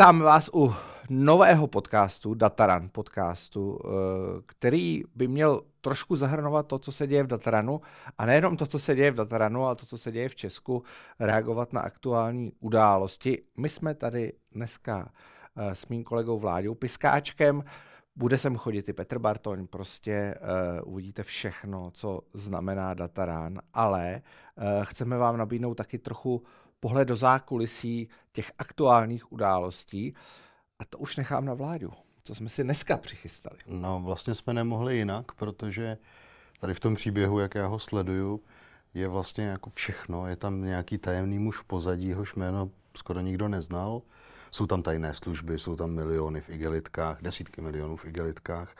Vítáme vás u nového podcastu, Dataran podcastu, eh, který by měl trošku zahrnovat to, co se děje v Dataranu a nejenom to, co se děje v Dataranu, ale to, co se děje v Česku, reagovat na aktuální události. My jsme tady dneska eh, s mým kolegou Vláďou Piskáčkem, bude sem chodit i Petr Bartoň, prostě uh, uvidíte všechno, co znamená Dataran, ale uh, chceme vám nabídnout taky trochu pohled do zákulisí těch aktuálních událostí a to už nechám na vládu, co jsme si dneska přichystali. No vlastně jsme nemohli jinak, protože tady v tom příběhu, jak já ho sleduju, je vlastně jako všechno. Je tam nějaký tajemný muž v pozadí, jehož jméno skoro nikdo neznal. Jsou tam tajné služby, jsou tam miliony v igelitkách, desítky milionů v igelitkách.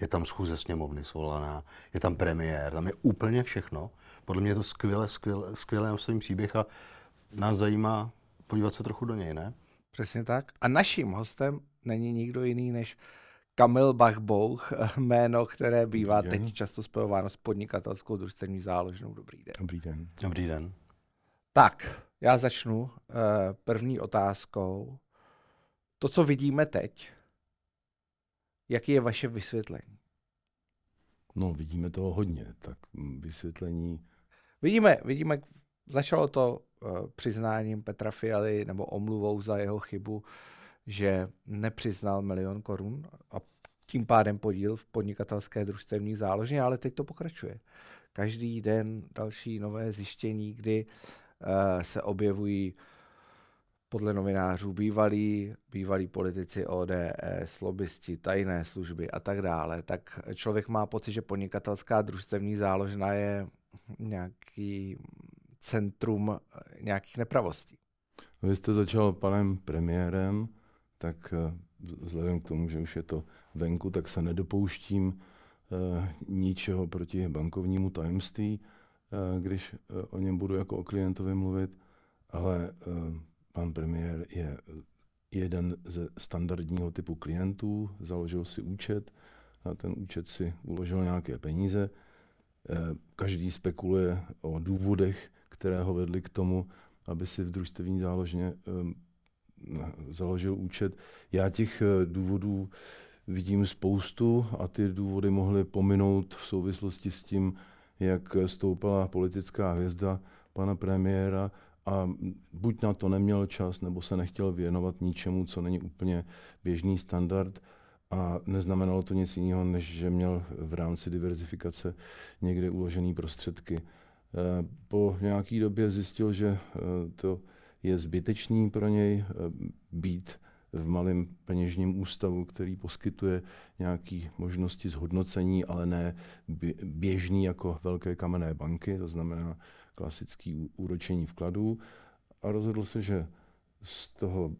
Je tam schůze sněmovny svolaná, je tam premiér, tam je úplně všechno. Podle mě je to skvěle, skvěle, skvělé svým příběh a nás zajímá podívat se trochu do něj, ne? Přesně tak. A naším hostem není nikdo jiný než Kamil Bachbouch, jméno, které bývá teď často spojováno s podnikatelskou družstevní záložnou. Dobrý den. Dobrý den. Dobrý den. Tak, já začnu uh, první otázkou. To, co vidíme teď, jaký je vaše vysvětlení? No, vidíme toho hodně, tak vysvětlení... Vidíme, vidíme, začalo to uh, přiznáním Petra Fialy nebo omluvou za jeho chybu, že nepřiznal milion korun a tím pádem podíl v podnikatelské družstevní záložně, ale teď to pokračuje. Každý den další nové zjištění, kdy uh, se objevují podle novinářů bývalí, bývalí politici ODS, lobbysti, tajné služby a tak dále, tak člověk má pocit, že podnikatelská družstevní záložna je nějaký centrum nějakých nepravostí. No, vy jste začal panem premiérem, tak eh, vzhledem k tomu, že už je to venku, tak se nedopouštím uh, ničeho proti bankovnímu tajemství, když o něm budu jako o klientovi mluvit, ale pan premiér je jeden ze standardního typu klientů, založil si účet, na ten účet si uložil nějaké peníze. Každý spekuluje o důvodech, které ho vedly k tomu, aby si v družstevní záložně založil účet. Já těch eh, důvodů vidím spoustu a ty důvody mohly pominout v souvislosti s tím, jak stoupala politická hvězda pana premiéra a buď na to neměl čas, nebo se nechtěl věnovat ničemu, co není úplně běžný standard a neznamenalo to nic jiného, než že měl v rámci diverzifikace někde uložený prostředky. Eh, po nějaké době zjistil, že eh, to je zbytečný pro něj eh, být v malém peněžním ústavu, který poskytuje nějaké možnosti zhodnocení, ale ne běžný jako velké kamenné banky, to znamená klasický úročení vkladů. A rozhodl se, že z toho,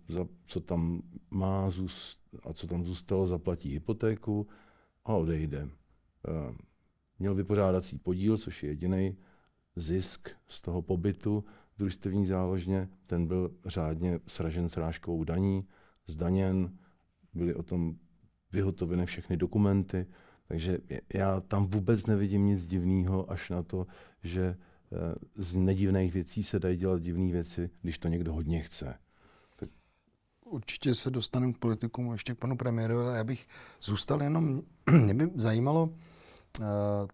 co tam má a co tam zůstalo, zaplatí hypotéku a odejde. Měl vypořádací podíl, což je jediný zisk z toho pobytu, družstevní záložně, ten byl řádně sražen srážkovou daní, zdaněn, byly o tom vyhotoveny všechny dokumenty, takže já tam vůbec nevidím nic divného, až na to, že eh, z nedivných věcí se dají dělat divné věci, když to někdo hodně chce. Tak... Určitě se dostaneme k politikům ještě k panu premiéru, ale já bych zůstal jenom, mě by zajímalo,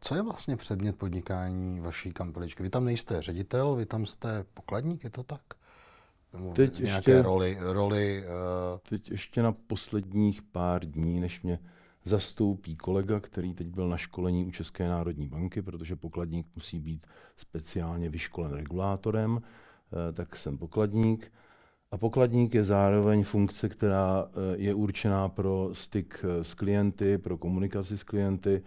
co je vlastně předmět podnikání vaší kampeličky? Vy tam nejste ředitel, vy tam jste pokladník, je to tak? teď nějaké ještě, roli, roli uh... Teď ještě na posledních pár dní, než mě zastoupí kolega, který teď byl na školení u České národní banky, protože pokladník musí být speciálně vyškolen regulátorem, uh, tak jsem pokladník. A pokladník je zároveň funkce, která je určená pro styk s klienty, pro komunikaci s klienty,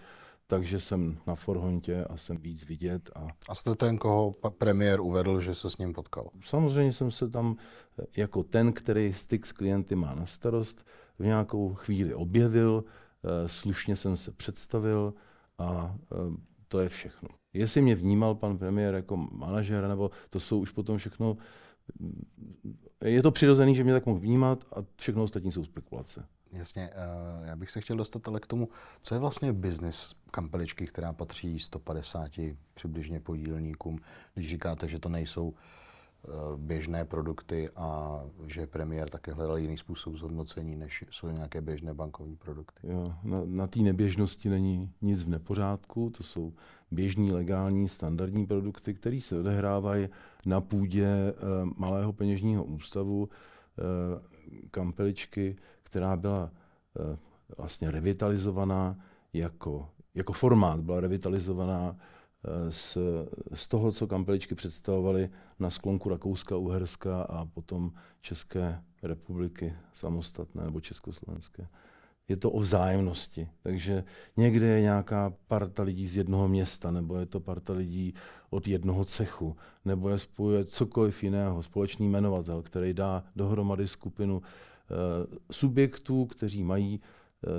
takže jsem na Forhontě a jsem víc vidět. A, a jste ten, koho premiér uvedl, že se s ním potkal? Samozřejmě jsem se tam eh, jako ten, který styk s klienty má na starost, v nějakou chvíli objevil, eh, slušně jsem se představil a eh, to je všechno. Jestli mě vnímal pan premiér jako manažer, nebo to jsou už potom všechno, mm, je to přirozený, že mě tak mohl vnímat a všechno ostatní jsou spekulace. Jasně, uh, já bych se chtěl dostat ale k tomu, co je vlastně biznis kampeličky, která patří 150 přibližně podílníkům, když říkáte, že to nejsou běžné produkty a že premiér také hledal jiný způsob zhodnocení, než jsou nějaké běžné bankovní produkty. Jo, na, na té neběžnosti není nic v nepořádku, to jsou běžní, legální, standardní produkty, které se odehrávají na půdě e, malého peněžního ústavu, e, kampeličky, která byla e, vlastně revitalizovaná jako, jako formát, byla revitalizovaná z, z toho, co kampeličky představovaly na sklonku Rakouska, Uherska a potom České republiky samostatné nebo Československé. Je to o vzájemnosti. Takže někde je nějaká parta lidí z jednoho města, nebo je to parta lidí od jednoho cechu, nebo je spojuje cokoliv jiného, společný jmenovatel, který dá dohromady skupinu uh, subjektů, kteří mají uh,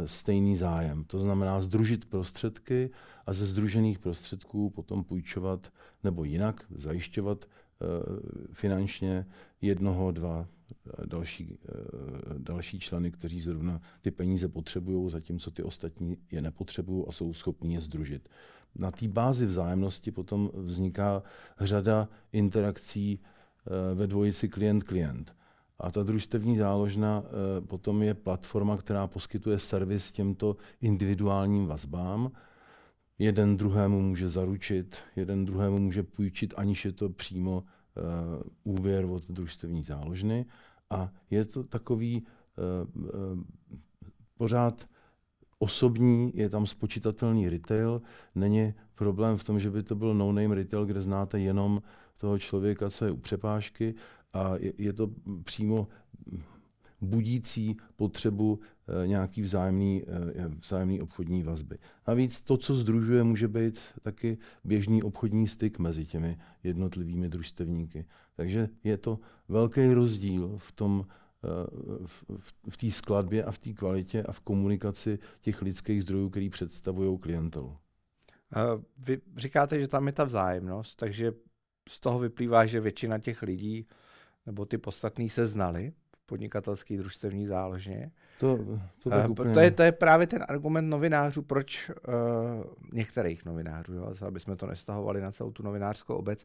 stejný zájem. To znamená združit prostředky a ze združených prostředků potom půjčovat nebo jinak zajišťovat eh, finančně jednoho, dva eh, další, eh, další členy, kteří zrovna ty peníze potřebují, zatímco ty ostatní je nepotřebují a jsou schopni je združit. Na té bázi vzájemnosti potom vzniká řada interakcí ve dvojici klient-klient. A ta družstevní záložna potom je platforma, která poskytuje servis těmto individuálním vazbám, jeden druhému může zaručit, jeden druhému může půjčit, aniž je to přímo uh, úvěr od družstevní záložny. A je to takový uh, pořád osobní, je tam spočítatelný retail. Není problém v tom, že by to byl no-name retail, kde znáte jenom toho člověka, co je u přepážky a je, je to přímo budící potřebu eh, nějaký vzájemný, eh, vzájemný obchodní vazby. Navíc to, co združuje, může být taky běžný obchodní styk mezi těmi jednotlivými družstevníky. Takže je to velký rozdíl v tom, eh, v, v, v té skladbě a v té kvalitě a v komunikaci těch lidských zdrojů, který představují klientelu. Vy říkáte, že tam je ta vzájemnost, takže z toho vyplývá, že většina těch lidí nebo ty podstatní se znali podnikatelský družstevní záložně. To, to, tak uh, úplně... to, je, to je právě ten argument novinářů, proč uh, některých novinářů, jo, aby jsme to nestahovali na celou tu novinářskou obec.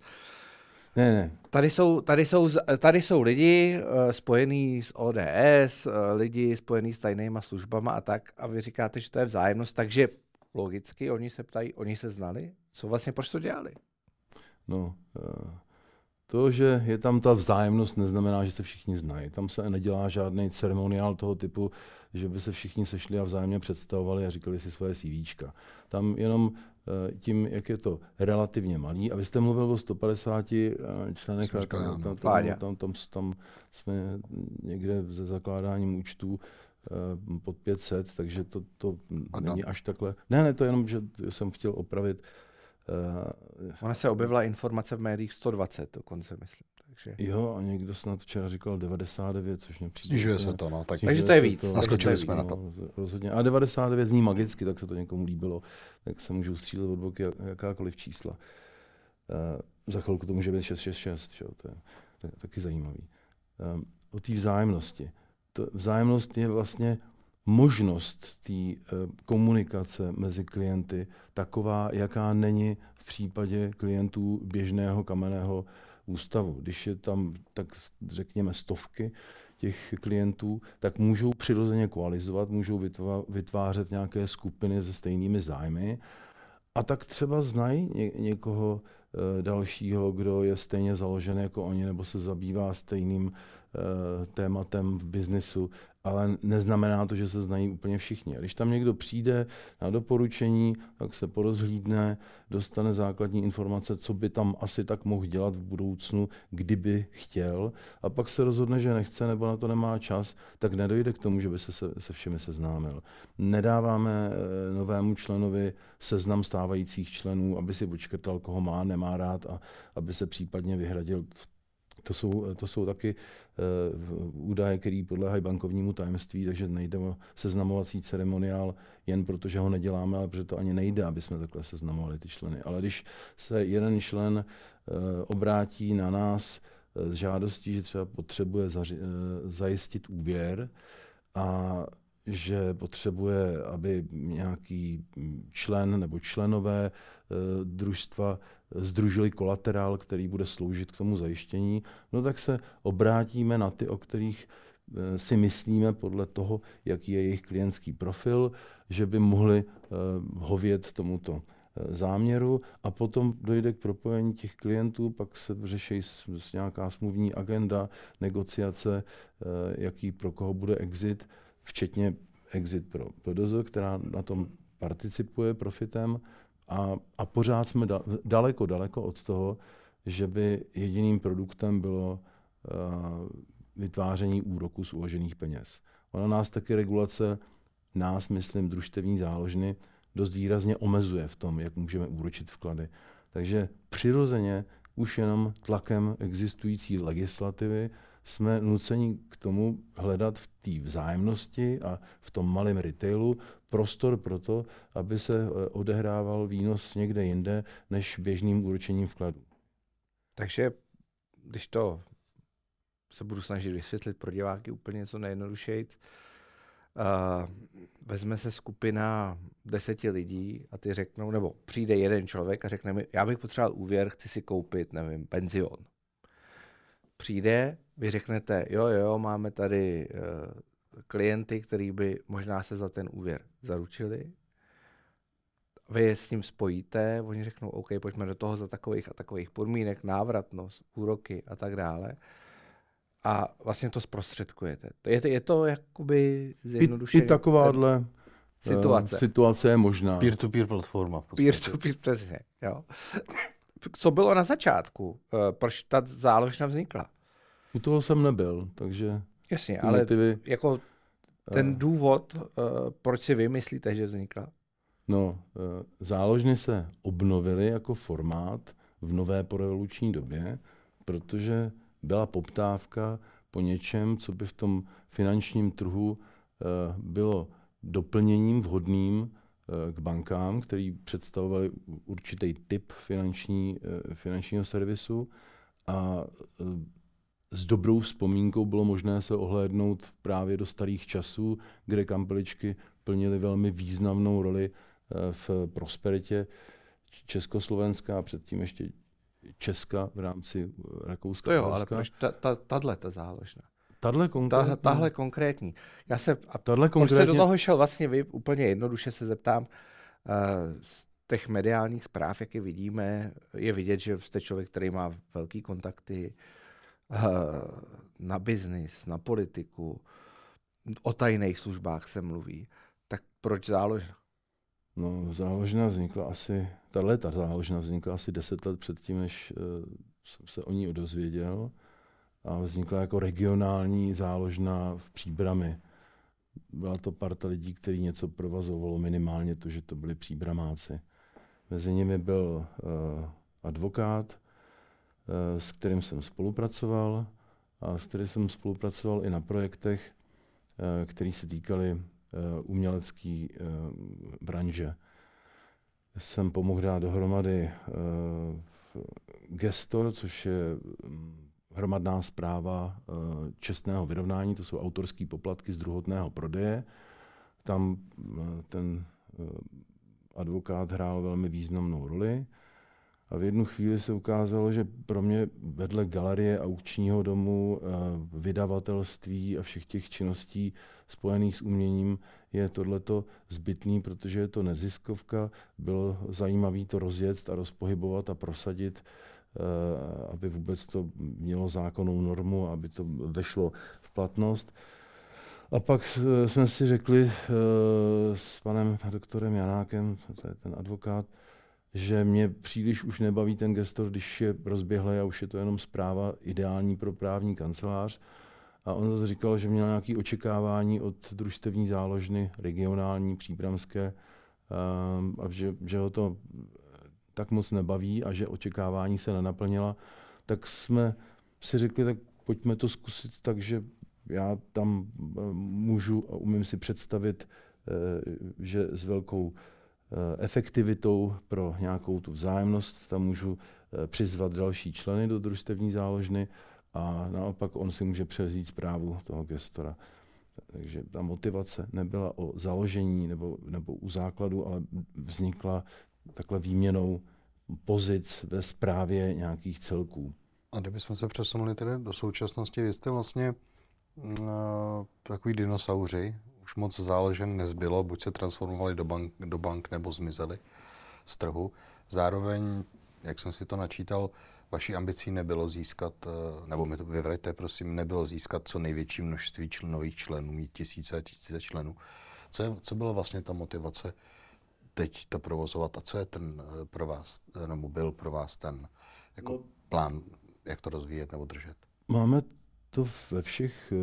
Ne, ne. Tady jsou, tady jsou, tady jsou lidi uh, spojení s ODS, uh, lidi spojení s tajnýma službama a tak, a vy říkáte, že to je vzájemnost, takže logicky oni se ptají, oni se znali, co vlastně, proč to dělali? No, uh to, že je tam ta vzájemnost, neznamená, že se všichni znají. Tam se nedělá žádný ceremoniál toho typu, že by se všichni sešli a vzájemně představovali a říkali si svoje CV. Tam jenom eh, tím, jak je to relativně malý. A vy jste mluvil o 150 eh, členech, a tam, tam, tam, tam, tam, tam jsme někde ze zakládáním účtů eh, pod 500, takže to, to není až takhle. Ne, ne, to jenom, že jsem chtěl opravit Uh, Ona se objevila informace v médiích 120 dokonce, myslím. Takže... Jo, a někdo snad včera říkal 99, což mě přijde. Snižuje se to, no. Tak... Takže to je víc. To, Naskočili jsme na to. No, rozhodně. A 99 zní magicky, tak se to někomu líbilo. Tak se můžou střílet od boky jakákoliv čísla. Uh, za chvilku to může být 666, čo? to je tak, taky zajímavý. Um, o té vzájemnosti. To, vzájemnost je vlastně možnost té uh, komunikace mezi klienty taková, jaká není v případě klientů běžného kamenného ústavu. Když je tam, tak řekněme, stovky těch klientů, tak můžou přirozeně koalizovat, můžou vytvářet nějaké skupiny se stejnými zájmy a tak třeba znají ně, někoho e, dalšího, kdo je stejně založen jako oni nebo se zabývá stejným e, tématem v biznisu ale neznamená to, že se znají úplně všichni. A když tam někdo přijde na doporučení, tak se porozhlídne, dostane základní informace, co by tam asi tak mohl dělat v budoucnu, kdyby chtěl, a pak se rozhodne, že nechce nebo na to nemá čas, tak nedojde k tomu, že by se se, se všemi seznámil. Nedáváme eh, novému členovi seznam stávajících členů, aby si počkrtal, koho má, nemá rád a aby se případně vyhradil to jsou, to jsou taky uh, údaje, které podléhají bankovnímu tajemství, takže nejde o seznamovací ceremoniál jen proto, že ho neděláme, ale protože to ani nejde, aby jsme takhle seznamovali ty členy. Ale když se jeden člen uh, obrátí na nás uh, s žádostí, že třeba potřebuje zaři, zajistit úvěr a že potřebuje, aby nějaký člen nebo členové družstva združili kolaterál, který bude sloužit k tomu zajištění, no tak se obrátíme na ty, o kterých eh, si myslíme podle toho, jaký je jejich klientský profil, že by mohli hovět tomuto záměru a potom dojde k propojení těch klientů, pak se řeší nějaká smluvní agenda, negociace, jaký pro koho bude exit, včetně exit pro PDZ, která na tom participuje profitem a, a pořád jsme da, daleko, daleko od toho, že by jediným produktem bylo uh, vytváření úroku z uložených peněz. Ona nás taky regulace, nás, myslím, družstevní záložny, dost výrazně omezuje v tom, jak můžeme úročit vklady. Takže přirozeně už jenom tlakem existující legislativy jsme nuceni k tomu hledat v té vzájemnosti a v tom malém retailu prostor pro to, aby se eh, odehrával výnos někde jinde než běžným úročením vkladu. Takže když to se budu snažit vysvětlit pro diváky úplně něco nejjednodušeji, uh, vezme se skupina deseti lidí a ty řeknou, nebo přijde jeden člověk a řekne mi, já bych potřeboval úvěr, chci si koupit, nevím, penzion. Přijde, vy řeknete, jo, jo, máme tady uh, klienty, který by možná se za ten úvěr zaručili. Vy je s ním spojíte, oni řeknou, OK, pojďme do toho za takových a takových podmínek, návratnost, úroky a tak dále. A vlastně to zprostředkujete. Je to, je to jakoby zjednodušeně. I, i takováhle situace. Uh, situace je možná. Peer-to-peer platforma v podstatě. Peer-to-peer, přesně, jo. Co bylo na začátku? Uh, proč ta záložna vznikla? U toho jsem nebyl, takže... Jasně, ale motivy, jako ten uh, důvod, uh, proč si vy myslíte, že vznikla? No, uh, záložny se obnovily jako formát v nové porevoluční době, protože byla poptávka po něčem, co by v tom finančním trhu bylo doplněním vhodným k bankám, který představovali určitý typ finanční, finančního servisu. A s dobrou vzpomínkou bylo možné se ohlédnout právě do starých časů, kde kampeličky plnily velmi významnou roli eh, v prosperitě Československa a předtím ještě Česka v rámci Rakouska. To jo, ale proč ta, ta, tahle ta záložna? Tahle konkrétní. tahle konkrétní. Já se, a tahle konkrétně... se do toho šel vlastně vy, úplně jednoduše se zeptám, uh, z těch mediálních zpráv, jak je vidíme, je vidět, že jste člověk, který má velký kontakty, Eh, na biznis, na politiku, o tajných službách se mluví, tak proč záložna? No, záložna vznikla asi, tahle ta záložna vznikla asi deset let předtím, než uh, jsem se o ní odozvěděl. A vznikla jako regionální záložna v Příbrami. Byla to parta lidí, kteří něco provazovalo, minimálně to, že to byli příbramáci. Mezi nimi byl uh, advokát, Eh, s kterým jsem spolupracoval a s kterým jsem spolupracoval i na projektech, eh, které se týkaly eh, umělecké branže. Jsem pomohl dát dohromady Gestor, což je hm, hromadná zpráva čestného vyrovnání, to jsou autorské poplatky z druhotného prodeje. Tam ten advokát hrál velmi významnou roli. A v jednu chvíli se ukázalo, že pro mě vedle galerie aukčního domu, eh, vydavatelství a všech těch činností spojených s uměním je tohleto zbytný, protože je to neziskovka. Bylo zajímavé to rozjet a rozpohybovat a prosadit, eh, aby vůbec to mělo zákonnou normu, aby to vešlo v platnost. A pak jsme si řekli s panem doktorem Janákem, to je ten advokát, že mě příliš už nebaví ten gestor, když je rozběhlý a už je to jenom zpráva ideální pro právní kancelář. A on zase říkal, že měl nějaké očekávání od družstevní záložny regionální, příbramské, um, a že, že ho to tak moc nebaví a že očekávání se nenaplnila, tak jsme si řekli, tak pojďme to zkusit tak, že já tam ehm, můžu a umím si představit, eh, že s velkou efektivitou pro nějakou tu vzájemnost. Tam můžu eh, přizvat další členy do družstevní záložny a naopak on si může převzít zprávu toho gestora. Takže ta motivace nebyla o založení nebo, nebo u základu, ale vznikla takhle výměnou pozic ve správě nějakých celků. A kdybychom se přesunuli tedy do současnosti, vy jste vlastně uh, takový dinosauři, už moc záležen nezbylo, buď se transformovali do bank, do bank nebo zmizeli z trhu. Zároveň, jak jsem si to načítal, vaší ambicí nebylo získat, eh, nebo mi to vyvrajte, prosím, nebylo získat co největší množství člen, nových členů, mít tisíce a tisíce členů. Co, je, co byla vlastně ta motivace teď to provozovat a co je ten eh, pro vás, eh, nebo byl pro vás ten jako no, plán, jak to rozvíjet nebo držet? Máme to ve všech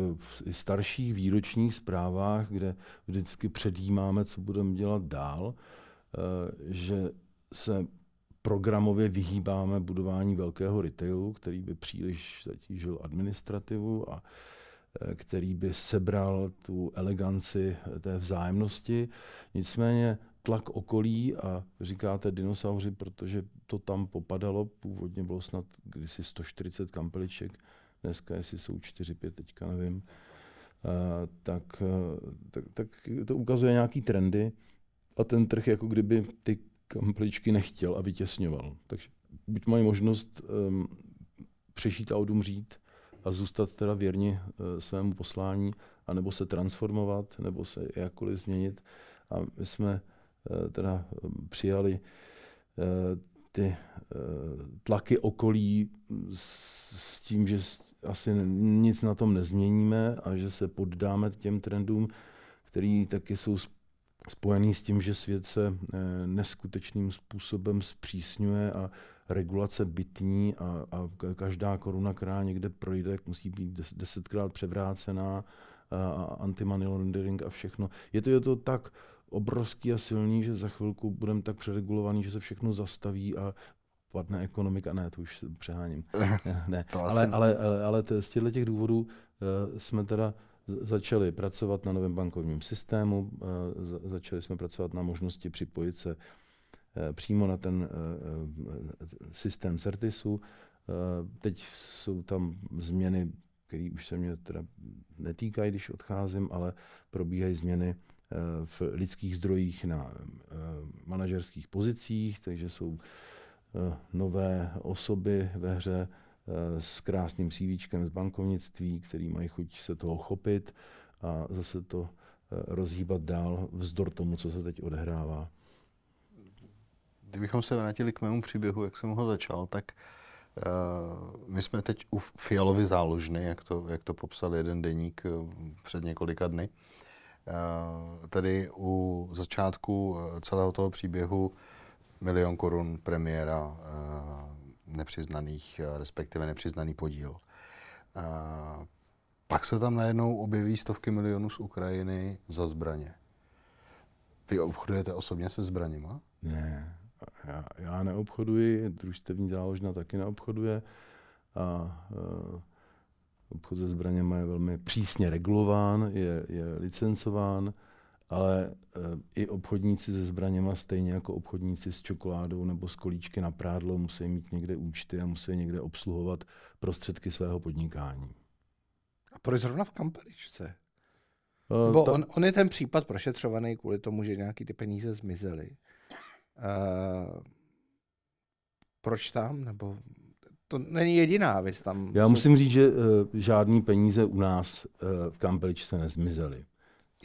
starších výročních zprávách, kde vždycky předjímáme, co budeme dělat dál, že se programově vyhýbáme budování velkého retailu, který by příliš zatížil administrativu a e, který by sebral tu eleganci té vzájemnosti. Nicméně tlak okolí a říkáte dinosauři, protože to tam popadalo, původně bylo snad kdysi 140 kampeliček, dneska jestli jsou 4-5, teďka nevím, tak, tak, tak to ukazuje nějaký trendy a ten trh jako kdyby ty kampličky nechtěl a vytěsňoval. Takže buď mají možnost um, přežít a odumřít a zůstat teda věrni uh, svému poslání, anebo se transformovat, nebo se jakkoliv změnit. A my jsme uh, teda přijali uh, ty uh, tlaky okolí s, s tím, že asi nic na tom nezměníme a že se poddáme těm trendům, který taky jsou spojený s tím, že svět se eh, neskutečným způsobem zpřísňuje a regulace bytní a, a každá koruna, která někde projde, musí být desetkrát převrácená a anti-money laundering a všechno. Je to, je to tak obrovský a silný, že za chvilku budeme tak přeregulovaný, že se všechno zastaví a padne ekonomika. Ne, to už přeháním. Ne, ale, ale, ale, ale z těchto těch důvodů uh, jsme teda začali pracovat na novém bankovním systému, eh, začali jsme pracovat na možnosti připojit se eh, přímo na ten systém Certisu. Teď jsou tam změny, které už se mě teda netýkají, když odcházím, ale probíhají změny v lidských zdrojích na manažerských pozicích, takže jsou nové osoby ve hře, Eh, s krásným CVčkem z bankovnictví, který mají chuť se toho chopit a zase to eh, rozhýbat dál vzdor tomu, co se teď odehrává. Kdybychom se vrátili k mému příběhu, jak jsem ho začal, tak uh, my jsme teď u Fialovy záložny, jak to, jak to popsal jeden deník před několika dny. Uh, tedy u začátku celého toho příběhu milion korun premiéra uh, nepřiznaných, eh, respektive nepřiznaný podíl. A pak se tam najednou objeví stovky milionů z Ukrajiny za zbraně. Vy obchodujete osobně se zbraněma? Ne, já, já neobchoduji, družstevní záložna taky neobchoduje a uh, obchod se zbraněma je velmi přísně regulován, je, je licencován ale eh, i obchodníci se zbraněma, stejně jako obchodníci s čokoládou nebo s kolíčky na prádlo, musí mít někde účty a musí někde obsluhovat prostředky svého podnikání. A proč zrovna v Kampeličce? Uh, Nebo ta... on, on je ten případ prošetřovaný kvůli tomu, že nějaký ty peníze zmizely. Uh, proč tam? Nebo to není jediná věc tam. Já musím říct, že uh, žádný peníze u nás uh, v Kampeličce nezmizely.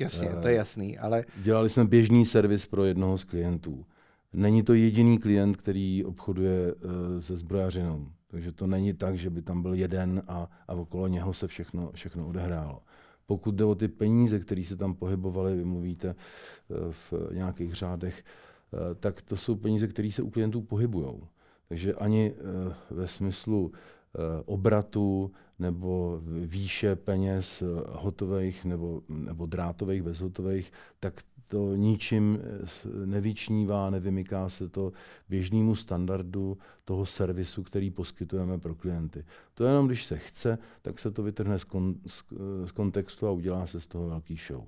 Jasně, to je jasný, ale... Dělali jsme běžný servis pro jednoho z klientů. Není to jediný klient, který obchoduje uh, se zbrojařinou. Takže to není tak, že by tam byl jeden a, a okolo něho se všechno, všechno odehrálo. Pokud jde o ty peníze, které se tam pohybovaly, vy mluvíte uh, v nějakých řádech, uh, tak to jsou peníze, které se u klientů pohybují. Takže ani uh, ve smyslu Eh, obratu nebo výše peněz eh, hotových nebo, nebo drátových, bezhotových, tak to ničím eh, nevyčnívá, nevymyká se to běžnému standardu toho servisu, který poskytujeme pro klienty. To jenom, když se chce, tak se to vytrhne z, kon, z, z kontextu a udělá se z toho velký show.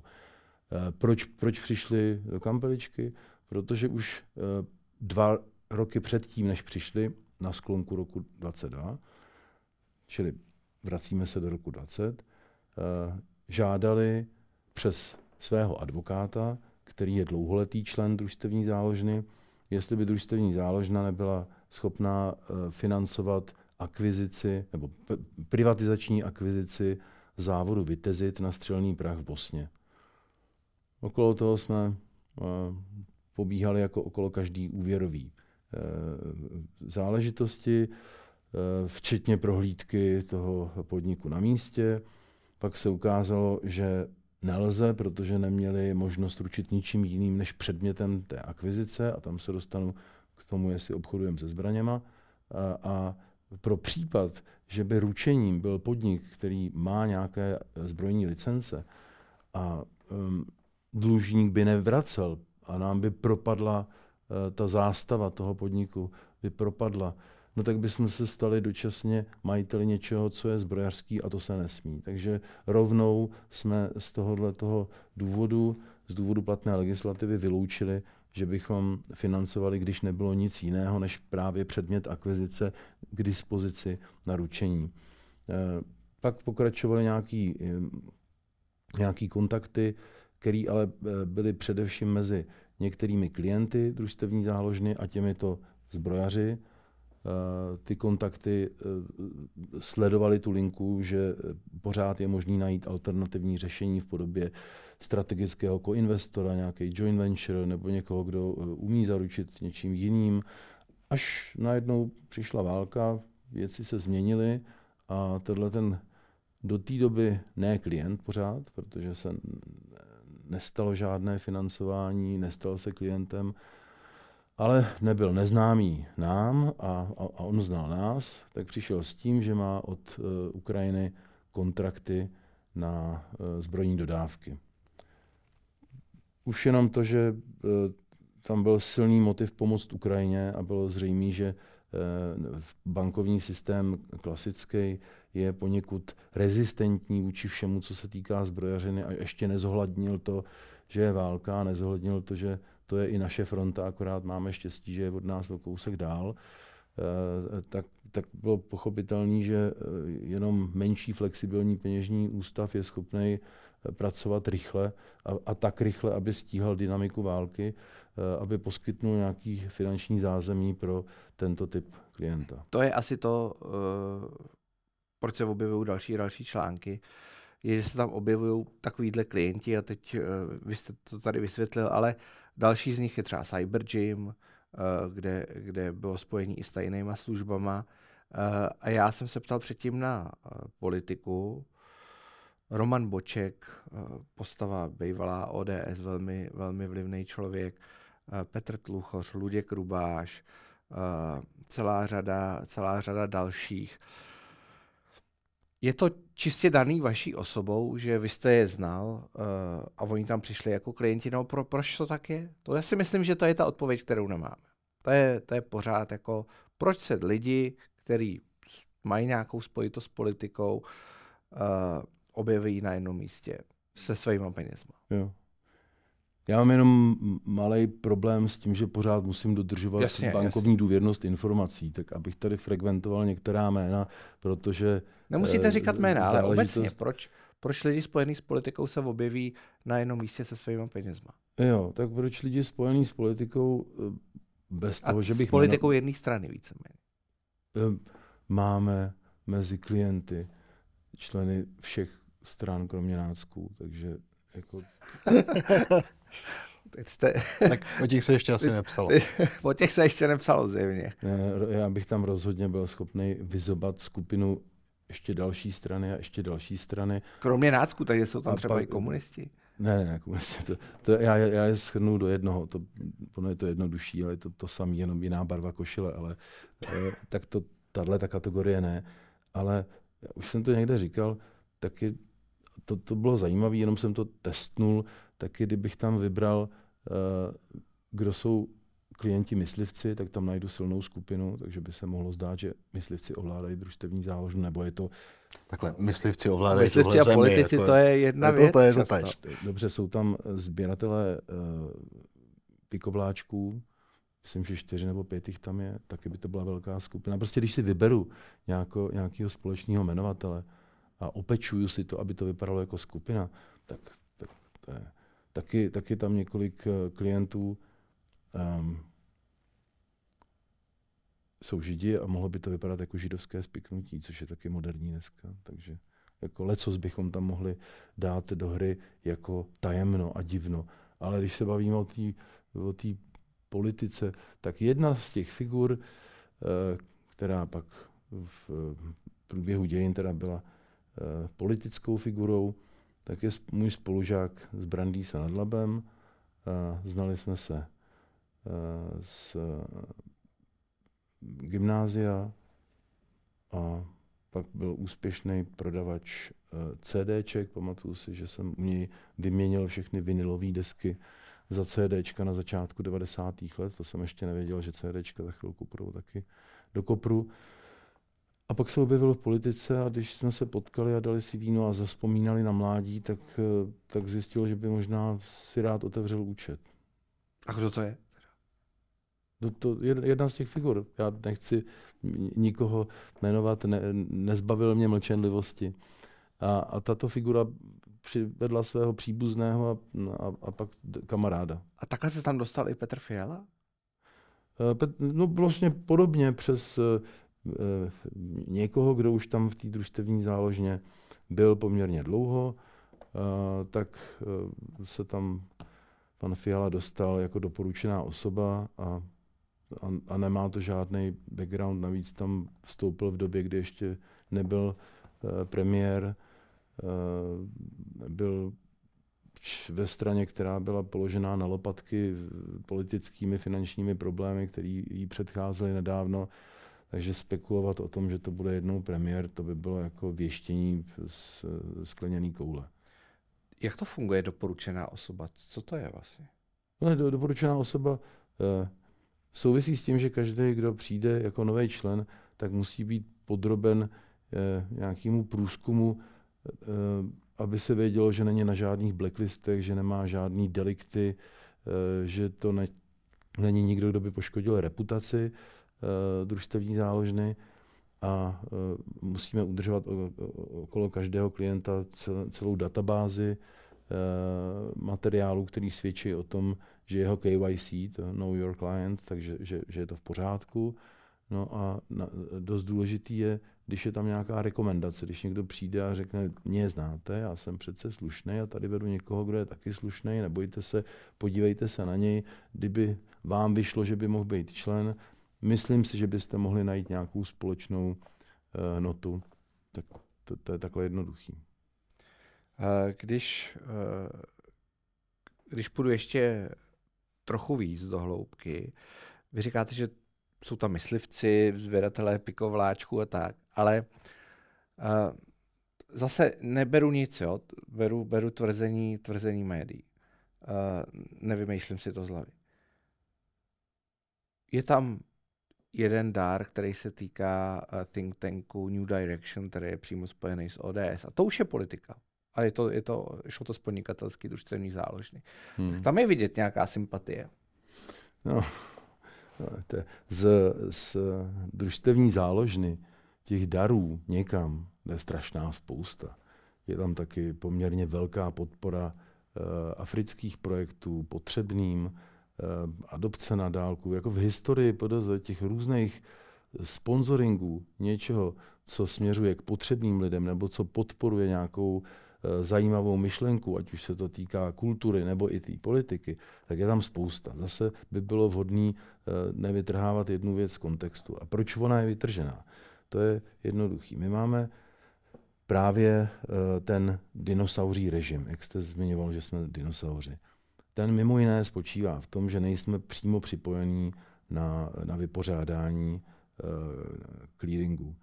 Proč, proč přišli do kampeličky? Protože už dva roky předtím, než přišli, na sklonku roku 22, čili vracíme se do roku 20, eh, žádali přes svého advokáta, který je dlouholetý člen družstevní záložny, jestli by družstevní záložna nebyla schopná uh, financovat akvizici nebo privatizační akvizici závodu Vitezit na střelný prach v Bosně. Okolo toho jsme uh, pobíhali jako okolo každý úvěrový záležitosti, včetně prohlídky toho podniku na místě. Pak se ukázalo, že nelze, protože neměli možnost ručit ničím jiným než předmětem té akvizice a tam se dostanu k tomu, jestli obchodujeme se zbraněma. A, a pro případ, že by ručením byl podnik, který má nějaké zbrojní licence a um, dlužník by nevracel a nám by propadla uh, ta zástava toho podniku, by propadla, no tak bychom se stali dočasně majiteli něčeho, co je zbrojařský a to se nesmí. Takže rovnou jsme z tohohle toho důvodu, z důvodu platné legislativy vyloučili, že bychom financovali, když nebylo nic jiného, než právě předmět akvizice k dispozici na ručení. E, pak pokračovaly nějaký, e, nějaký kontakty, které ale e, byly především mezi některými klienty družstevní záložny a těmito zbrojaři, ty kontakty eh, sledovali tu linku, že pořád je možný najít alternativní řešení v podobě strategického koinvestora, nějaký joint venture nebo někoho, kdo eh, umí zaručit něčím jiným. Až najednou přišla válka, věci se změnily a tenhle ten do té doby ne klient pořád, protože se nestalo žádné financování, nestal se klientem, ale nebyl neznámý nám a, a, a on znal nás, tak přišel s tím, že má od uh, Ukrajiny kontrakty na uh, zbrojní dodávky. Už jenom to, že uh, tam byl silný motiv pomoct Ukrajině a bylo zřejmé, že bankovní systém klasický je poněkud rezistentní vůči všemu, co se týká zbrojařiny a ještě nezohlednil to, že je válka, nezohlednil to, že to je i naše fronta, akorát máme štěstí, že je od nás o kousek dál, eh, tak, tak bylo pochopitelné, že eh, jenom menší flexibilní peněžní ústav je schopný eh, pracovat rychle a, a tak rychle, aby stíhal dynamiku války, aby poskytnul nějaký finanční zázemí pro tento typ klienta. To je asi to, proč se objevují další další články, je, že se tam objevují takovýhle klienti a teď vy jste to tady vysvětlil, ale Další z nich je třeba Cybergym, eh, kde, kde bylo spojení i s tajnýma službama. Eh, a já jsem se ptal předtím na eh, politiku. Roman Boček, postava bývalá ODS, velmi, velmi vlivný člověk, Petr Tluchoř, Luděk Rubáš, celá řada, celá řada dalších. Je to čistě daný vaší osobou, že vy jste je znal uh, a oni tam přišli jako klienti, no pro, proč to tak je? To já si myslím, že to je ta odpověď, kterou nemáme. To je, to je pořád jako, proč se lidi, kteří mají nějakou spojitost s politikou, uh, objeví na jednom místě se svými penězmi. Jo. Já mám jenom malý problém s tím, že pořád musím dodržovat jasně, bankovní jasně. důvěrnost informací, tak abych tady frekventoval některá jména, protože... Nemusíte eh, říkat jména, ale obecně, proč, proč lidi spojení s politikou se objeví na jednom místě se svými penězma? Jo, tak proč lidi spojení s politikou eh, bez toho, A že bych... s politikou jméno... jedné strany víceméně. Eh, máme mezi klienty členy všech stran, kromě nácků, takže jako... Jste... tak o těch se ještě asi nepsalo. o těch se ještě nepsalo zjevně. Já bych tam rozhodně byl schopný vyzobat skupinu ještě další strany a ještě další strany. Kromě nácku, takže jsou tam a třeba pak... i komunisti. Ne, ne, komunisti. To, to, já, já je schrnu do jednoho, to, ono je to jednodušší, ale je to, to samé, jenom jiná barva košile, ale eh, tak to, tahle ta kategorie ne. Ale už jsem to někde říkal, taky to, to bylo zajímavé, jenom jsem to testnul, taky kdybych tam vybral, uh, kdo jsou klienti myslivci, tak tam najdu silnou skupinu, takže by se mohlo zdát, že myslivci ovládají družstevní záložnu, nebo je to... Takhle, myslivci ovládají Myslivci a politici, jako, to je jedna to, věc. To je to Dobře, jsou tam sběratelé uh, pikovláčků, myslím, že čtyři nebo pět jich tam je, taky by to byla velká skupina. Prostě když si vyberu nějako, nějakého společného jmenovatele, a opečuju si to, aby to vypadalo jako skupina, tak, tak to je, taky, taky tam několik uh, klientů um, jsou židi a mohlo by to vypadat jako židovské spiknutí, což je taky moderní dneska. Takže jako lecos bychom tam mohli dát do hry jako tajemno a divno. Ale když se bavíme o té o politice, tak jedna z těch figur, eh, která pak v průběhu dějin teda byla eh, politickou figurou, tak je můj spolužák z Brandýsa nad Labem. Znali jsme se z gymnázia a pak byl úspěšný prodavač eh, CDček. Pamatuju si, že jsem u něj vyměnil všechny vinylové desky za CDčka na začátku 90. let. To jsem ještě nevěděl, že CDčka za chvilku půjdou taky do kopru. A pak se objevil v politice a když jsme se potkali a dali si víno a zaspomínali na mládí, tak, eh, tak zjistil, že by možná si rád otevřel účet. A kdo to je? To, to je jedna z těch figur. Já nechci nikoho jmenovat, ne, nezbavil mě mlčenlivosti. A, a tato figura přivedla svého příbuzného a, a, a pak kamaráda. A takhle se tam dostal i Petr Fiala? Eh, Pet, no vlastně podobně přes uh, někoho, kdo už tam v té družstevní záložně byl poměrně dlouho, uh, tak uh, se tam pan Fiala dostal jako doporučená osoba a a, a nemá to žádný background. Navíc tam vstoupil v době, kdy ještě nebyl premiér, byl ve straně, která byla položená na lopatky politickými, finančními problémy, které jí předcházely nedávno. Takže spekulovat o tom, že to bude jednou premiér, to by bylo jako věštění z skleněný koule. Jak to funguje doporučená osoba? Co to je vlastně? No, do, doporučená osoba uh, souvisí s tím, že každý, kdo přijde jako nový člen, tak musí být podroben eh, nějakému průzkumu, eh, aby se vědělo, že není na žádných blacklistech, že nemá žádný delikty, eh, že to ne, není nikdo, kdo by poškodil reputaci eh, družstevní záložny a eh, musíme udržovat okolo každého klienta cel, celou databázi eh, materiálů, který svědčí o tom, že jeho KYC, to Know Your Client, takže že, že je to v pořádku. No a na, dost důležitý je, když je tam nějaká rekomendace, když někdo přijde a řekne, mě znáte, já jsem přece slušný a tady vedu někoho, kdo je taky slušný, nebojte se, podívejte se na něj, kdyby vám vyšlo, že by mohl být člen, myslím si, že byste mohli najít nějakou společnou uh, notu. Tak to, to je takhle jednoduchý. Když, když půjdu ještě trochu víc do hloubky. Vy říkáte, že jsou tam myslivci, sběratelé pikovláčků a tak, ale uh, zase neberu nic, jo? Beru, beru tvrzení, tvrzení médií. Uh, nevymýšlím si to z hlavy. Je tam jeden dár, který se týká uh, think tanku New Direction, který je přímo spojený s ODS. A to už je politika a je to, je to, šlo to z podnikatelský družstevní záložny. Hmm. Tak tam je vidět nějaká sympatie. No, no z, z družstevní záložny těch darů někam je strašná spousta. Je tam taky poměrně velká podpora uh, afrických projektů potřebným, adopce na dálku. Jako v historii podle těch různých sponsoringů něčeho, co směřuje k potřebným lidem nebo co podporuje nějakou Eh, zajímavou myšlenku, ať už se to týká kultury nebo i té politiky, tak je tam spousta. Zase by bylo vhodné eh, nevytrhávat jednu věc z kontextu. A proč ona je vytržená? To je jednoduchý. My máme právě eh, ten dinosauří režim, jak jste zmiňoval, že jsme dinosauři. Ten mimo jiné spočívá v tom, že nejsme přímo připojení na, na vypořádání uh, clearingu.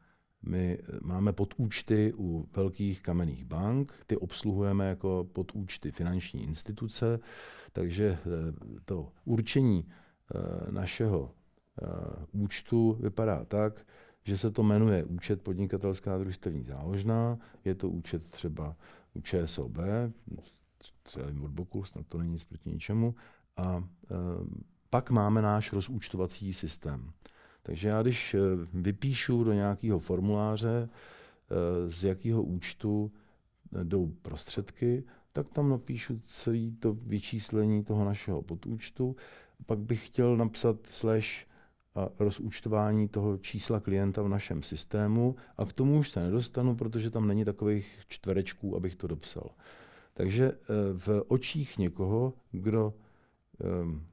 My máme podúčty u velkých kamenných bank, ty obsluhujeme jako podúčty finanční instituce, takže eh, to určení eh, našeho eh, účtu vypadá tak, že se to jmenuje účet podnikatelská družstevní záložná, je to účet třeba u ČSOB, střelím od boku, snad to není nic proti ničemu, a pak máme náš rozúčtovací systém. Takže já když eh, vypíšu do nějakého formuláře, eh, z jakého účtu jdou prostředky, tak tam napíšu celé to vyčíslení toho našeho podúčtu. Pak bych chtěl napsat slash a rozúčtování toho čísla klienta v našem systému a k tomu už se nedostanu, protože tam není takových čtverečků, abych to dopsal. Takže eh, v očích někoho, kdo ehm,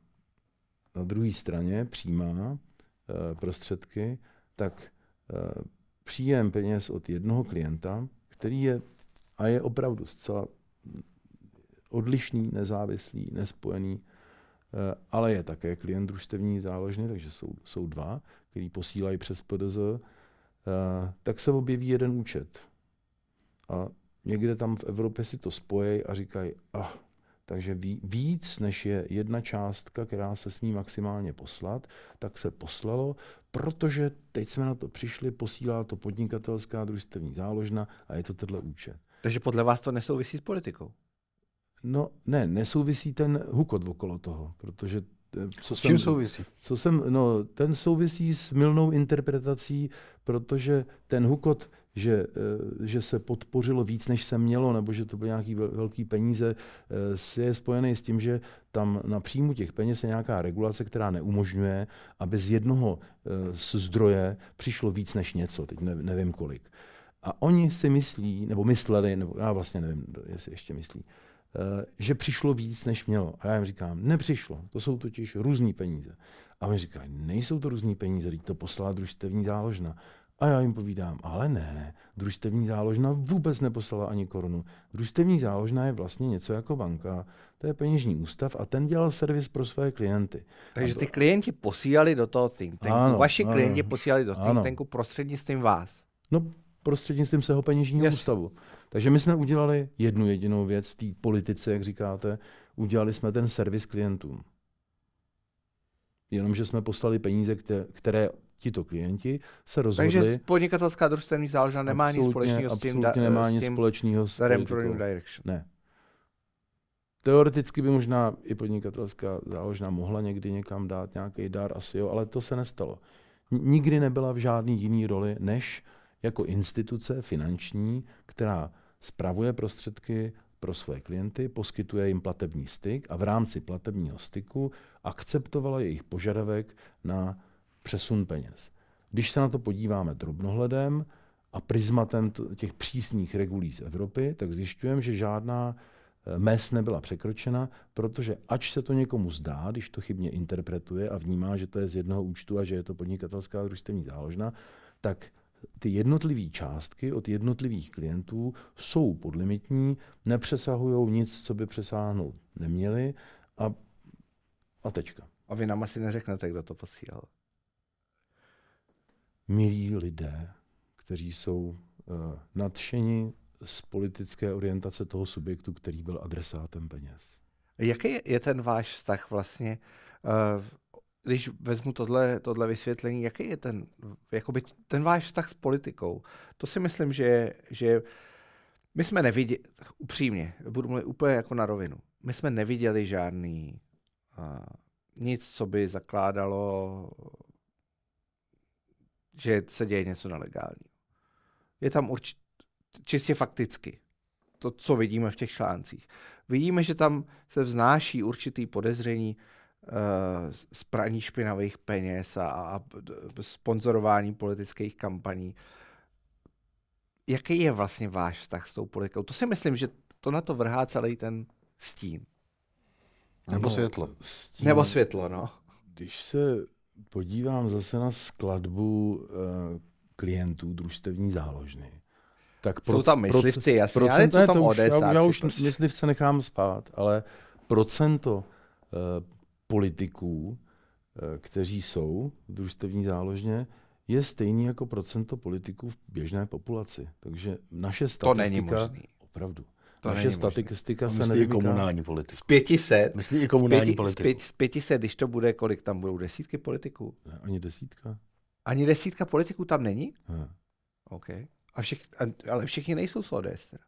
na druhé straně přijímá eh, prostředky, tak eh, příjem peněz od jednoho klienta, který je a je opravdu zcela odlišný, nezávislý, nespojený, ale je také klient družstevní záložny, takže jsou, jsou dva, který posílají přes PDZ, tak se objeví jeden účet. A někde tam v Evropě si to spojí a říkají, ah, takže víc, než je jedna částka, která se smí maximálně poslat, tak se poslalo, protože teď jsme na to přišli, posílá to podnikatelská družstevní záložna a je to tenhle účet. Takže podle vás to nesouvisí s politikou? No ne, nesouvisí ten hukot okolo toho, protože eh, co s čím jsem, souvisí? Co jsem, no, ten souvisí s milnou interpretací, protože ten hukot že, eh, že se podpořilo víc, než se mělo, nebo že to byly nějaké velké peníze, eh, je spojený s tím, že tam na příjmu těch peněz je nějaká regulace, která neumožňuje, aby z jednoho eh, z zdroje přišlo víc než něco, teď nevím kolik. A oni si myslí, nebo mysleli, nebo já vlastně nevím, jestli ještě myslí, že přišlo víc, než mělo. A já jim říkám, nepřišlo, to jsou totiž různý peníze. A oni říkají, nejsou to různý peníze, teď to poslala družstevní záložna. A já jim povídám, ale ne, družstevní záložna vůbec neposlala ani korunu. Družstevní záložna je vlastně něco jako banka, to je peněžní ústav a ten dělal servis pro své klienty. Takže ty klienti posílali do toho think tanku, ano, vaši ano, klienti posílali do think tanku prostřednictvím vás. No, prostřednictvím svého peněžního yes. ústavu. Takže my jsme udělali jednu jedinou věc v té politice, jak říkáte, udělali jsme ten servis klientům. Jenomže jsme poslali peníze, které tito klienti se rozhodli... Takže podnikatelská družstevní záložna nemá nic společného s tím, da, nemá nic společného s Direction. Ne. Teoreticky by možná i podnikatelská záložna mohla někdy někam dát nějaký dar, asi jo, ale to se nestalo. Nikdy nebyla v žádný jiný roli, než jako instituce finanční, která spravuje prostředky pro své klienty, poskytuje jim platební styk a v rámci platebního styku akceptovala jejich požadavek na přesun peněz. Když se na to podíváme drobnohledem a prismatem těch přísných regulí z Evropy, tak zjišťujeme, že žádná eh, mez nebyla překročena, protože ač se to někomu zdá, když to chybně interpretuje a vnímá, že to je z jednoho účtu a že je to podnikatelská družstevní záložna, tak ty jednotlivé částky od jednotlivých klientů jsou podlimitní, nepřesahují nic, co by přesáhnout neměli a, a tečka. A vy nám asi neřeknete, kdo to posílal milí lidé, kteří jsou uh, nadšeni z politické orientace toho subjektu, který byl adresátem peněz. Jaký je ten váš vztah vlastně, uh, když vezmu tohle, tohle vysvětlení, jaký je ten, jakoby ten váš vztah s politikou? To si myslím, že, že my jsme neviděli, upřímně, budu mluvit úplně jako na rovinu, my jsme neviděli žádný uh, nic, co by zakládalo že se děje něco nelegálního. Je tam určitě čistě fakticky to, co vidíme v těch článcích. Vidíme, že tam se vznáší určitý podezření uh, z praní špinavých peněz a, a sponzorování politických kampaní. Jaký je vlastně váš vztah s tou politikou? To si myslím, že to na to vrhá celý ten stín. Nebo světlo. Stín, Nebo světlo, no. Když se podívám zase na skladbu uh, klientů družstevní záložny, tak proc, jsou tam myslivci, jasně, procent, ale jsou tam odesáci. Já, já už prostě. myslivce nechám spát, ale procento uh, politiků, uh, kteří jsou v družstevní záložně, je stejný jako procento politiků v běžné populaci. Takže naše statistika... To není možný. Opravdu. To Naše statistika možný. se nevymýká. komunální politiku. Z 500. Myslí i komunální z politiku. Z 500, když to bude, kolik tam budou? Desítky politiků? Ne, ani desítka. Ani desítka politiků tam není? Ne. OK. A všech, ale všichni nejsou z ODS teda.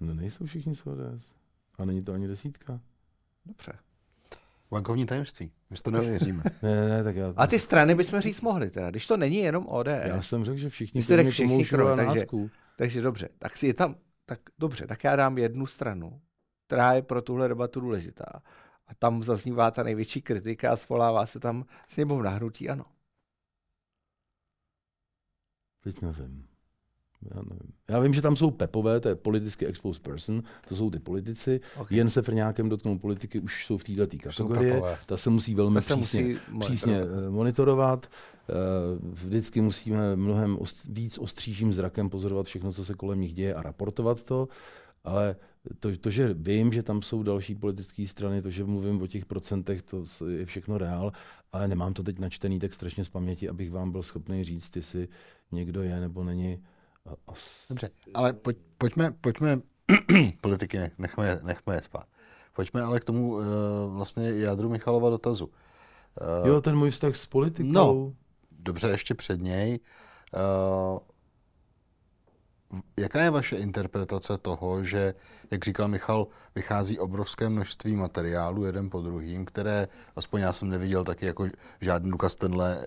No nejsou všichni z ODS. A není to ani desítka. Dobře. Bankovní tajemství. My to nevěříme. ne, ne, ne, tak já... A ty strany bychom říct mohli teda, když to není jenom ODS. Já jsem řekl, že všichni, jste řekl všichni, krom, takže, takže dobře. Tak si je tam, tak dobře, tak já dám jednu stranu, která je pro tuhle debatu důležitá. A tam zaznívá ta největší kritika a zvolává se tam sněmovna nahrutí, ano. Teď nevím. Já, nevím. Já vím, že tam jsou pepové, to je politicky exposed person, to jsou ty politici. Okay. Jen se v nějakém dotknou politiky už jsou v této kategorii. Ta se musí velmi se přísně, musí přísně monitorovat. monitorovat. Eh, vždycky musíme mnohem ost, víc ostřížím zrakem pozorovat všechno, co se kolem nich děje a raportovat to. Ale to, to, že vím, že tam jsou další politické strany, to, že mluvím o těch procentech, to je všechno reál, ale nemám to teď načtený tak strašně z paměti, abych vám byl schopný říct, jestli někdo je nebo není. Dobře, ale pojď, pojďme, pojďme politiky nechme, nechme je spát. Pojďme ale k tomu uh, vlastně jádru Michalova dotazu. Uh, jo, ten můj vztah s politikou. No, dobře, ještě před něj. Uh, Jaká je vaše interpretace toho, že, jak říkal Michal, vychází obrovské množství materiálů jeden po druhým, které, aspoň já jsem neviděl taky jako žádný důkaz tenhle e,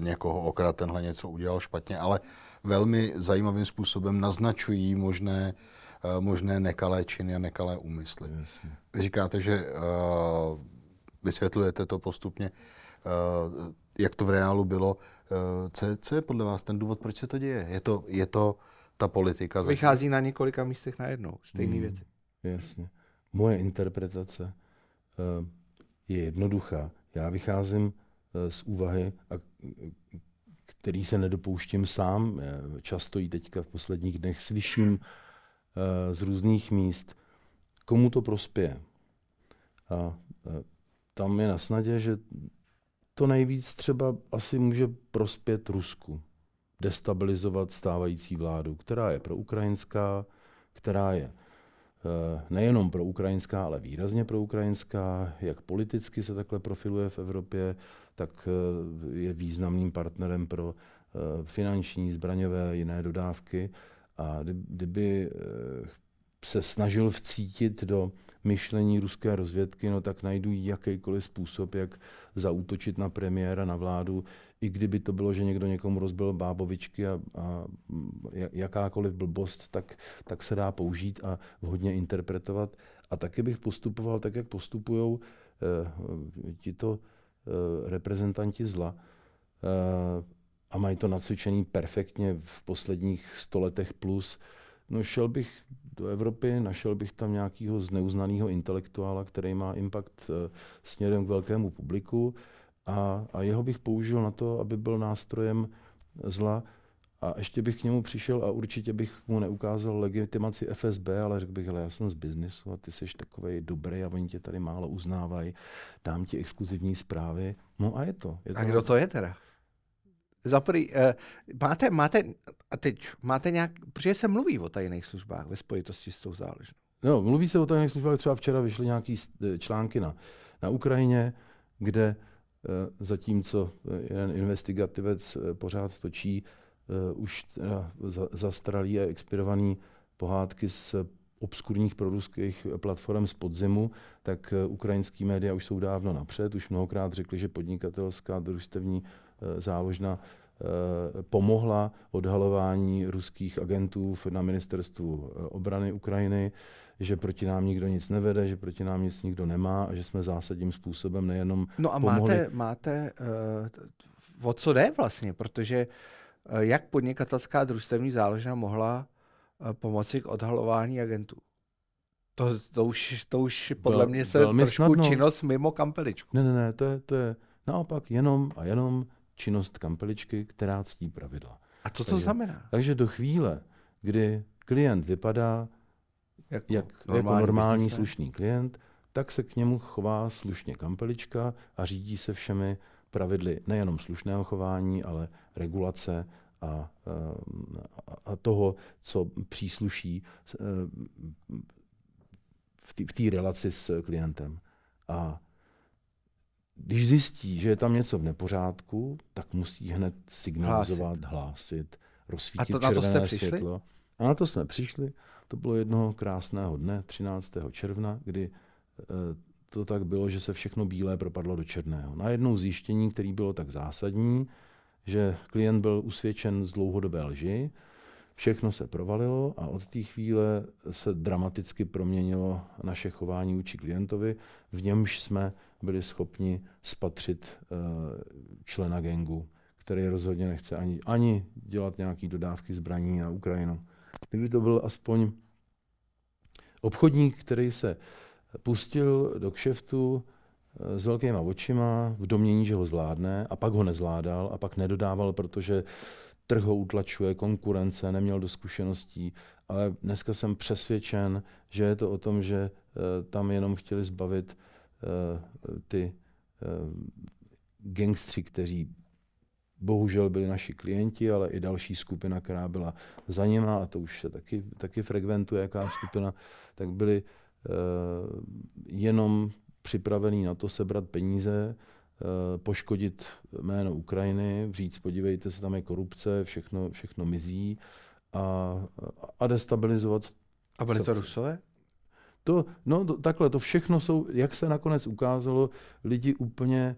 někoho okrad, tenhle něco udělal špatně, ale velmi zajímavým způsobem naznačují možné, e, možné nekalé činy a nekalé úmysly. Jasně. Vy říkáte, že e, vysvětlujete to postupně, e, jak to v reálu bylo. E, co, je, co je podle vás ten důvod, proč se to děje? Je to, je to ta politika. Vychází na několika místech najednou, stejné hmm, věci. Jasně. Moje interpretace uh, je jednoduchá. Já vycházím uh, z úvahy, a, který se nedopouštím sám. Často ji teďka v posledních dnech slyším uh, z různých míst. Komu to prospěje? A uh, tam je na snadě, že to nejvíc třeba asi může prospět Rusku destabilizovat stávající vládu, která je pro ukrajinská, která je eh, nejenom pro ukrajinská, ale výrazně pro ukrajinská, jak politicky se takhle profiluje v Evropě, tak eh, je významným partnerem pro eh, finanční, zbraňové, jiné dodávky. A kdyby se snažil vcítit do myšlení ruské rozvědky, no tak najdu jakýkoliv způsob, jak zaútočit na premiéra, na vládu, i kdyby to bylo, že někdo někomu rozbil bábovičky a, a jakákoliv blbost, tak, tak se dá použít a vhodně interpretovat. A taky bych postupoval tak, jak postupují eh, tito eh, reprezentanti zla. Eh, a mají to nacvičený perfektně v posledních stoletech plus. No šel bych do Evropy, našel bych tam nějakého zneuznaného intelektuála, který má impact eh, směrem k velkému publiku a, a jeho bych použil na to, aby byl nástrojem zla. A ještě bych k němu přišel a určitě bych mu neukázal legitimaci FSB, ale řekl bych, ale já jsem z biznisu a ty jsi takový dobrý a oni tě tady málo uznávají, dám ti exkluzivní zprávy. No a je to. Je to a kdo to je teda? Zaprý, uh, máte, máte, a teď máte nějak, protože se mluví o tajných službách ve spojitosti s tou záležnou. No, mluví se o tajných službách, třeba včera vyšly nějaké články na, na Ukrajině, kde Eh, zatímco jeden investigativec eh, pořád točí eh, už zastralý a expirovaný pohádky z obskurních proruských platform z podzimu, tak ukrajinský média už jsou dávno napřed. Už mnohokrát řekli, že podnikatelská družstevní záložna pomohla odhalování ruských agentů na ministerstvu obrany Ukrajiny že proti nám nikdo nic nevede, že proti nám nic nikdo nemá a že jsme zásadním způsobem nejenom No a pomohli... máte, máte uh, o co jde vlastně, protože uh, jak podnikatelská družstevní záložna mohla uh, pomoci k odhalování agentů? To, to, už, to už podle Vel, mě se trošku snadno. činnost mimo kampeličku. Ne, ne, ne, to je, to je naopak jenom a jenom činnost kampeličky, která ctí pravidla. A co to takže, znamená? Takže do chvíle, kdy klient vypadá jako, jak, normální, jako normální slušný klient, tak se k němu chová slušně kampelička a řídí se všemi pravidly nejenom slušného chování, ale regulace a, a toho, co přísluší e, v té relaci s klientem. A když zjistí, že je tam něco v nepořádku, tak musí hned signalizovat, hlásit, hlásit rozsvítit a to, červené na to jste světlo. A na to jsme přišli. To bylo jednoho krásného dne, 13. června, kdy eh, to tak bylo, že se všechno bílé propadlo do černého. Na jednou zjištění, který bylo tak zásadní, že klient byl usvědčen z dlouhodobé lži, všechno se provalilo a od té chvíle se dramaticky proměnilo naše chování vůči klientovi, v němž jsme byli schopni spatřit uh, člena gengu, který rozhodně nechce ani, ani dělat nějaké dodávky zbraní na Ukrajinu. Kdyby to byl aspoň obchodník, který se pustil do kšeftu eh, s velkýma očima v domění, že ho zvládne a pak ho nezvládal a pak nedodával, protože trh ho utlačuje, konkurence, neměl do zkušeností, ale dneska jsem přesvědčen, že je to o tom, že uh, tam jenom chtěli zbavit uh, ty gangstři, kteří bohužel byli naši klienti, ale i další skupina, která byla za nima, a to už se taky, taky frekventuje, jaká skupina, tak byli uh, jenom připravený na to sebrat peníze, uh, poškodit jméno Ukrajiny, říct, podívejte se, tam je korupce, všechno, všechno mizí a, a destabilizovat. A byli to Rusové? To, no to, takhle, to všechno jsou, jak se nakonec ukázalo, lidi úplně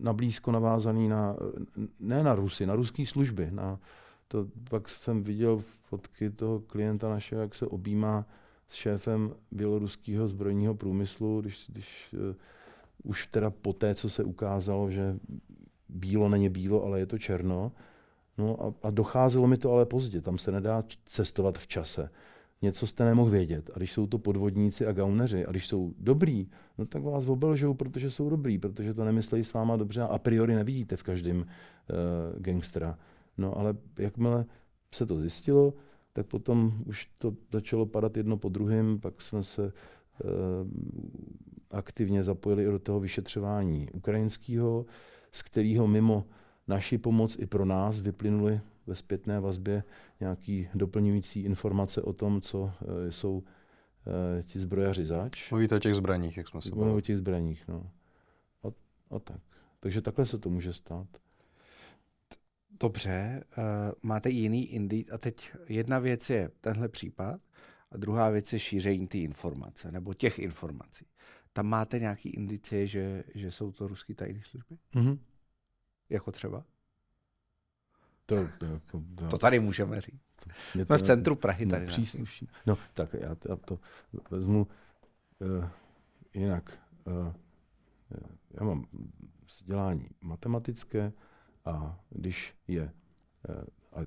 nablízko navázaný na, ne na Rusy, na ruské služby. Na, to, pak jsem viděl fotky toho klienta našeho, jak se objímá s šéfem běloruského zbrojního průmyslu, když, když uh, už teda po té, co se ukázalo, že bílo není bílo, ale je to černo, No a, a docházelo mi to ale pozdě, tam se nedá cestovat v čase. Něco jste nemohl vědět. A když jsou to podvodníci a gauneři, a když jsou dobrý, no tak vás obelžou, protože jsou dobrý, protože to nemyslejí s váma dobře a a priori nevidíte v každém uh, gangstera. No ale jakmile se to zjistilo, tak potom už to začalo padat jedno po druhém, pak jsme se uh, aktivně zapojili i do toho vyšetřování ukrajinského, z kterého mimo naši pomoc i pro nás vyplynuly ve zpětné vazbě nějaké doplňující informace o tom, co uh, jsou uh, ti zbrojaři zač. Mluvíte o těch zbraních, jak jsme se bavili. o těch zbraních, no. A, a tak. Takže takhle se to může stát. Dobře, uh, máte jiný indit a teď jedna věc je tenhle případ a druhá věc je šíření té informace nebo těch informací. Tam máte nějaký indicie, že, že jsou to ruské tajné služby? Mm-hmm. Jako třeba? To, to, jako, to, to tady můžeme říct. Mě Jsme v centru Prahy tady. Přísluší. No, tak já to, já to vezmu uh, jinak. Uh, já mám vzdělání matematické a když je, uh, a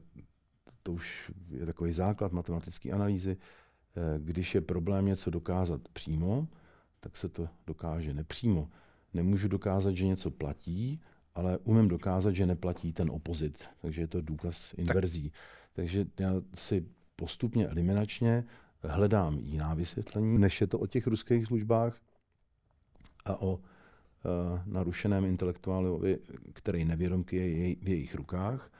to už je takový základ matematické analýzy, uh, když je problém něco dokázat přímo, tak se to dokáže nepřímo. Nemůžu dokázat, že něco platí, ale umím dokázat, že neplatí ten opozit. Takže je to důkaz inverzí. Tak. Takže já si postupně eliminačně hledám jiná vysvětlení, než je to o těch ruských službách a o uh, narušeném intelektuálovi, který nevědomky je jej, v jejich rukách.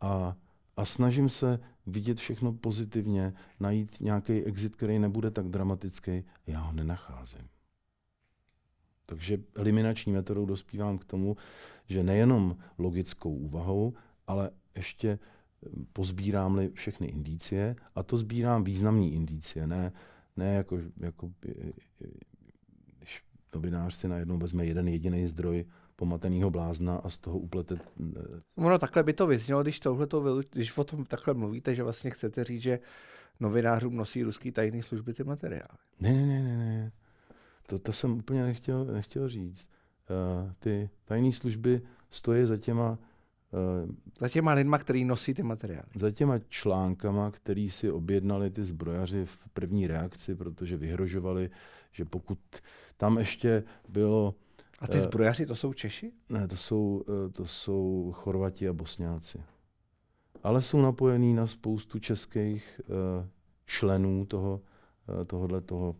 A, a snažím se vidět všechno pozitivně, najít nějaký exit, který nebude tak dramatický. Já ho nenacházím. Takže eliminační metodou dospívám k tomu, že nejenom logickou úvahou, ale ještě eh, pozbírám-li všechny indicie, a to sbírám významné indicie, ne, ne jako, jako eh, eh, když novinář si najednou vezme jeden jediný zdroj pomateného blázna a z toho uplete... Ono takhle by to vyznělo, když, tohleto, když o tom takhle mluvíte, že vlastně chcete říct, že novinářům nosí ruský tajný služby ty materiály. Ne, ne, ne, ne, ne. To, to jsem úplně nechtěl, nechtěl říct. Uh, ty tajné služby stojí za těma uh, za těma lidma, který nosí ty materiály. Za těma článkama, který si objednali ty zbrojaři v první reakci, protože vyhrožovali, že pokud tam ještě bylo... A ty uh, zbrojaři, to jsou Češi? Ne, to jsou, uh, to jsou Chorvati a Bosňáci. Ale jsou napojení na spoustu českých uh, členů toho, uh, tohohle toho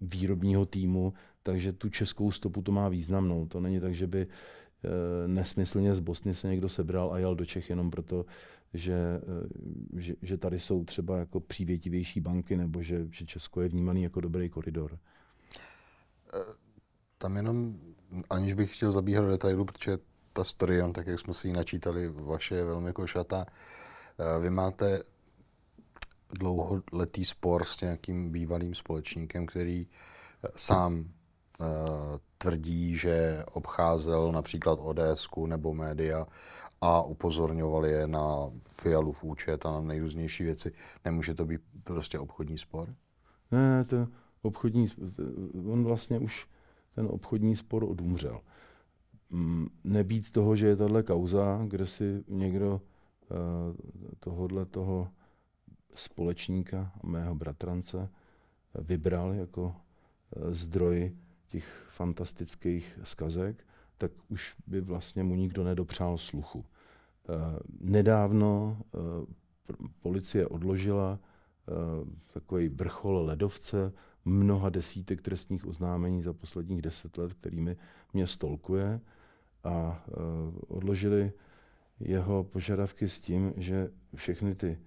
výrobního týmu, takže tu českou stopu to má významnou. To není tak, že by e, nesmyslně z Bosny se někdo sebral a jel do Čech jenom proto, že, e, že, že tady jsou třeba jako přívětivější banky nebo že, že Česko je vnímaný jako dobrý koridor. Eh, tam jenom, aniž bych chtěl zabíhat do detailu, protože ta story, tak jak jsme si ji načítali, vaše je velmi košatá. Vy máte dlouholetý spor s nějakým bývalým společníkem, který eh, sám uh, tvrdí, že obcházel například ods nebo média a upozorňoval je na Fialův účet a na nejrůznější věci. Nemůže to být prostě obchodní spor? Ne, ne, to obchodní, on vlastně už ten obchodní spor odumřel. mm, nebýt toho, že je tahle kauza, kde si někdo uh, tohohle toho společníka, mého bratrance, vybral jako uh, zdroj těch fantastických skazek, tak už by vlastně mu nikdo nedopřál sluchu. Uh, nedávno policie odložila takový vrchol ledovce, mnoha desítek trestních oznámení za posledních deset let, kterými mě stolkuje a odložili jeho požadavky s tím, že všechny ty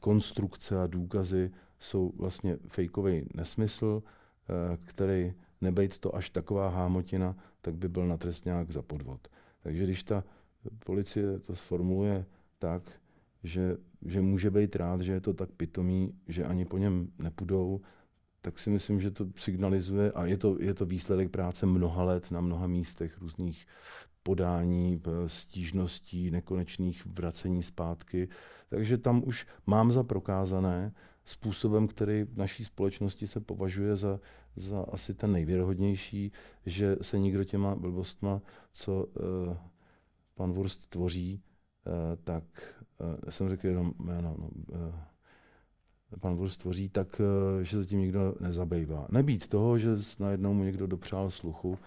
konstrukce a důkazy jsou vlastně fejkový nesmysl, uh, který nebejt to až taková hámotina, tak by byl na trestňák za podvod. Takže když ta policie to sformuluje tak, že, že může být rád, že je to tak pitomý, že ani po něm nepůjdou, tak si myslím, že to signalizuje a je to, je to výsledek práce mnoha let na mnoha místech různých podání, stížností, nekonečných vracení zpátky. Takže tam už mám za prokázané způsobem, který v naší společnosti se považuje za, za asi ten nejvěrohodnější, že se nikdo těma blbostma, co uh, pan Wurst tvoří, uh, tak uh, jsem řekl jenom jméno, no, uh, pan Wurst tvoří, tak uh, že se tím nikdo nezabývá. Nebýt toho, že najednou mu někdo dopřál sluchu,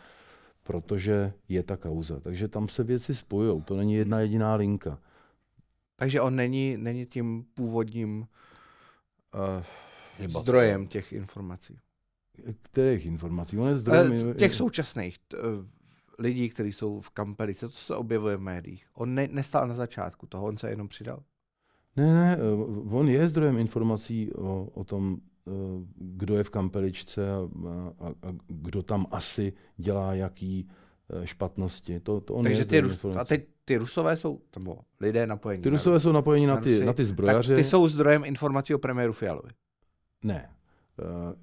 protože je ta kauza. Takže tam se věci spojují, to není jedna jediná linka. Takže on není, není tím původním uh, zdrojem těch informací. Kterých informací? On je zdrojem... Uh, těch současných uh, lidí, kteří jsou v kampelice, to se objevuje v médiích. On ne, nestál na začátku toho, on se jenom přidal. Ne, ne, on je zdrojem informací o, o tom, kdo je v kampeličce a, a, a kdo tam asi dělá jaký špatnosti. To, to on Takže ty, a teď ty Rusové jsou, nebo lidé napojení. Ty Rusové jsou napojení na ty, na ty zbrojaře. Tak ty jsou zdrojem informací o premiéru Fialovi. Ne. Uh,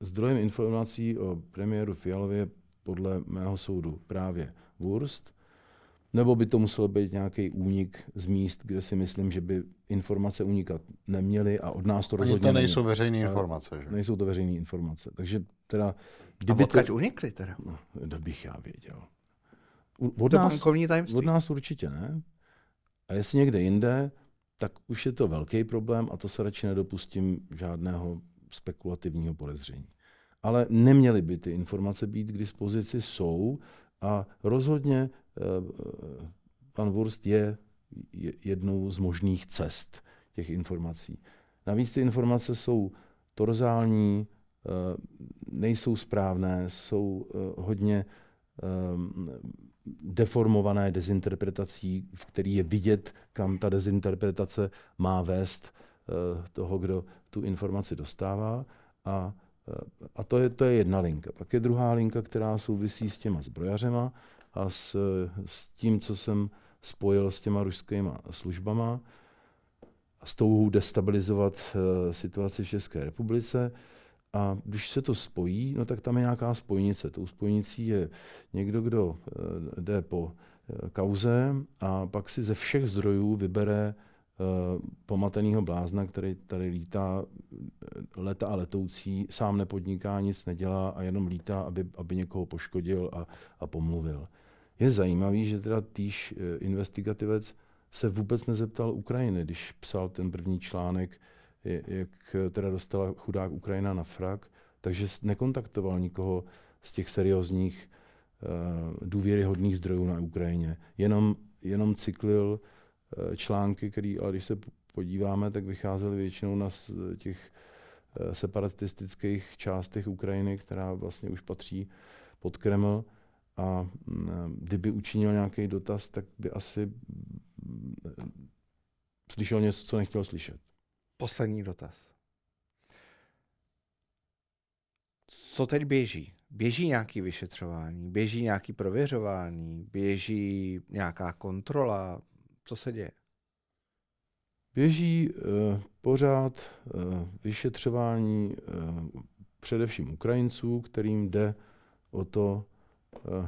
zdrojem informací o premiéru Fialovi je podle mého soudu právě Wurst, nebo by to muselo být nějaký únik z míst, kde si myslím, že by informace unikat neměly a od nás to rozhodně Oni to nejsou veřejné informace, že? Nejsou to veřejné informace. Takže teda... Kdyby a odkaď to... unikly teda? No, to bych já věděl. Od nás, od nás určitě ne. A jestli někde jinde, tak už je to velký problém a to se radši nedopustím žádného spekulativního podezření. Ale neměly by ty informace být k dispozici, jsou a rozhodně pan Wurst je jednou z možných cest těch informací. Navíc ty informace jsou torzální, eh, nejsou správné, jsou eh, hodně deformované dezinterpretací, v který je vidět, kam ta dezinterpretace má vést toho, kdo tu informaci dostává. A, a to, je, to je jedna linka. Pak je druhá linka, která souvisí s těma zbrojařema a s, s tím, co jsem spojil s těma ruskými službama a s touhou destabilizovat uh, situaci v České republice. A když se to spojí, no tak tam je nějaká spojnice. Tou spojnicí je někdo, kdo eh, jde po eh, kauze a pak si ze všech zdrojů vybere uh, pomateného blázna, který tady lítá leta a letoucí, sám nepodniká, nic nedělá a jenom lítá, aby, aby někoho poškodil a, a pomluvil. Je zajímavý, že teda týž investigativec se vůbec nezeptal Ukrajiny, když psal ten první článek, jak teda dostala chudák Ukrajina na frak, takže nekontaktoval nikoho z těch seriózních uh, důvěryhodných zdrojů na Ukrajině. Jenom, jenom cyklil články, které, ale když se podíváme, tak vycházely většinou na těch separatistických částech Ukrajiny, která vlastně už patří pod Kreml. A kdyby učinil nějaký dotaz, tak by asi slyšel něco, co nechtěl slyšet. Poslední dotaz. Co teď běží? Běží nějaký vyšetřování, běží nějaký prověřování, běží nějaká kontrola? Co se děje? Běží uh, pořád uh, vyšetřování uh, především Ukrajinců, kterým jde o to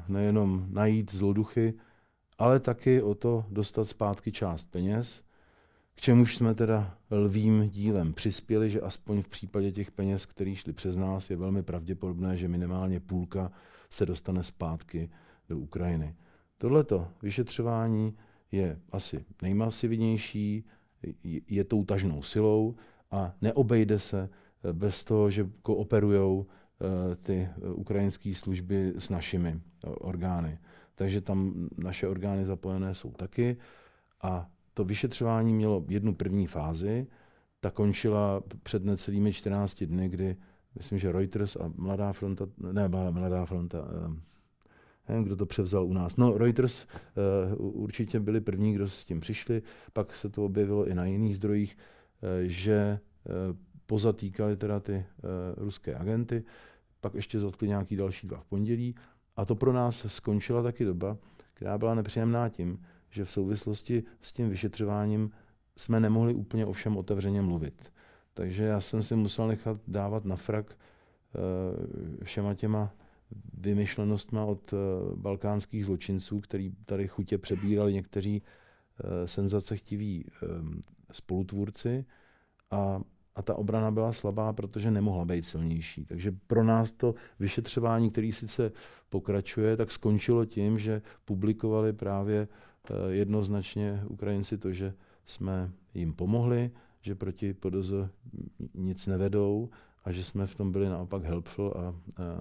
nejenom najít zloduchy, ale taky o to dostat zpátky část peněz, k čemuž jsme teda lvým dílem přispěli, že aspoň v případě těch peněz, které šly přes nás, je velmi pravděpodobné, že minimálně půlka se dostane zpátky do Ukrajiny. Tohleto vyšetřování je asi nejmasivnější, je tou tažnou silou a neobejde se eh, bez toho, že kooperují eh, ty ukrajinské služby s našimi orgány. Takže tam naše orgány zapojené jsou taky. A to vyšetřování mělo jednu první fázi, ta končila před necelými 14 dny, kdy myslím, že Reuters a Mladá fronta, ne, Mladá fronta, eh, nevím, kdo to převzal u nás. No, Reuters určitě byli první, kdo s tím přišli, pak se to objevilo i na jiných zdrojích, že pozatýkali teda ty ruské agenty, pak ještě zatkli nějaký další dva v pondělí a to pro nás skončila taky doba, která byla nepříjemná tím, že v souvislosti s tím vyšetřováním jsme nemohli úplně o všem otevřeně mluvit. Takže já jsem si musel nechat dávat na frak uh, všema těma vymyšlenostma od uh, balkánských zločinců, který tady chutě přebírali někteří uh, senzacechtiví um, spolutvůrci a a ta obrana byla slabá, protože nemohla být silnější. Takže pro nás to vyšetřování, který sice pokračuje, tak skončilo tím, že publikovali právě eh, jednoznačně Ukrajinci to, že jsme jim pomohli, že proti PDZ nic nevedou a že jsme v tom byli naopak helpful a, a,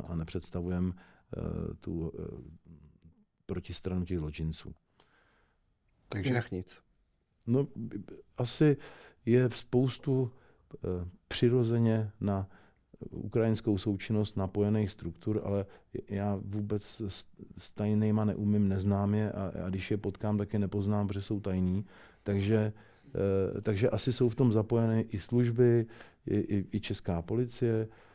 a nepředstavujeme uh, tu protistranu těch zločinců. Takže Jinak nic. No, asi je spoustu Eh, přirozeně na ukrajinskou součinnost napojených struktur, ale já vůbec s tajnýma neumím, neznám je a, a když je potkám, tak je nepoznám, protože jsou tajní. Takže, eh, takže asi jsou v tom zapojené i služby, i, i, i česká policie eh,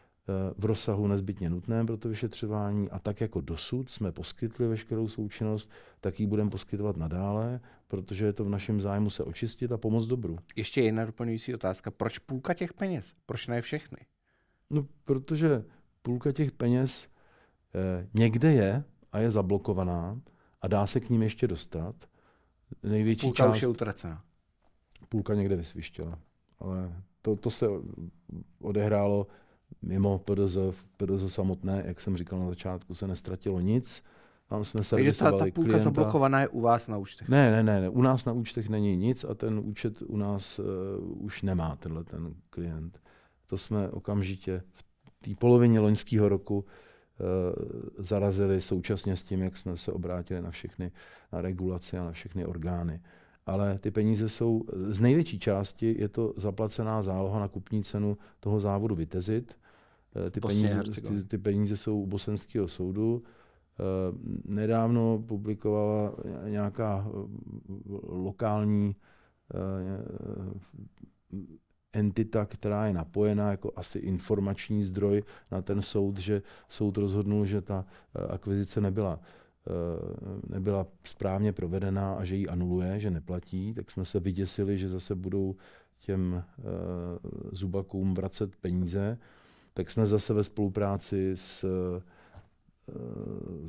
v rozsahu nezbytně nutném pro to vyšetřování a tak jako dosud jsme poskytli veškerou součinnost, tak ji budeme poskytovat nadále protože je to v našem zájmu se očistit a pomoct dobru. Ještě jedna doplňující otázka. Proč půlka těch peněz? Proč ne všechny? No, protože půlka těch peněz eh, někde je a je zablokovaná a dá se k ním ještě dostat. Největší půlka část, už je utracená. Půlka někde vysvištěla. Ale to, to se odehrálo mimo PDZ, PDZ samotné, jak jsem říkal na začátku, se nestratilo nic. Tam jsme Takže ta, ta půlka klienta. zablokovaná je u vás na účtech? Ne, ne, ne, ne, u nás na účtech není nic a ten účet u nás uh, už nemá tenhle ten klient. To jsme okamžitě v té polovině loňského roku uh, zarazili současně s tím, jak jsme se obrátili na všechny, na regulaci a na všechny orgány. Ale ty peníze jsou, z největší části je to zaplacená záloha na kupní cenu toho závodu Vitezit. Eh, ty peníze, ty, ty peníze jsou u bosenského soudu Eh, nedávno publikovala nějaká eh, lokální entita, která je napojená jako asi informační zdroj na ten soud, že soud rozhodnul, že ta akvizice nebyla, nebyla správně provedená a že ji anuluje, že neplatí, tak jsme se vyděsili, že zase budou těm zubakům vracet peníze. Tak jsme zase ve spolupráci s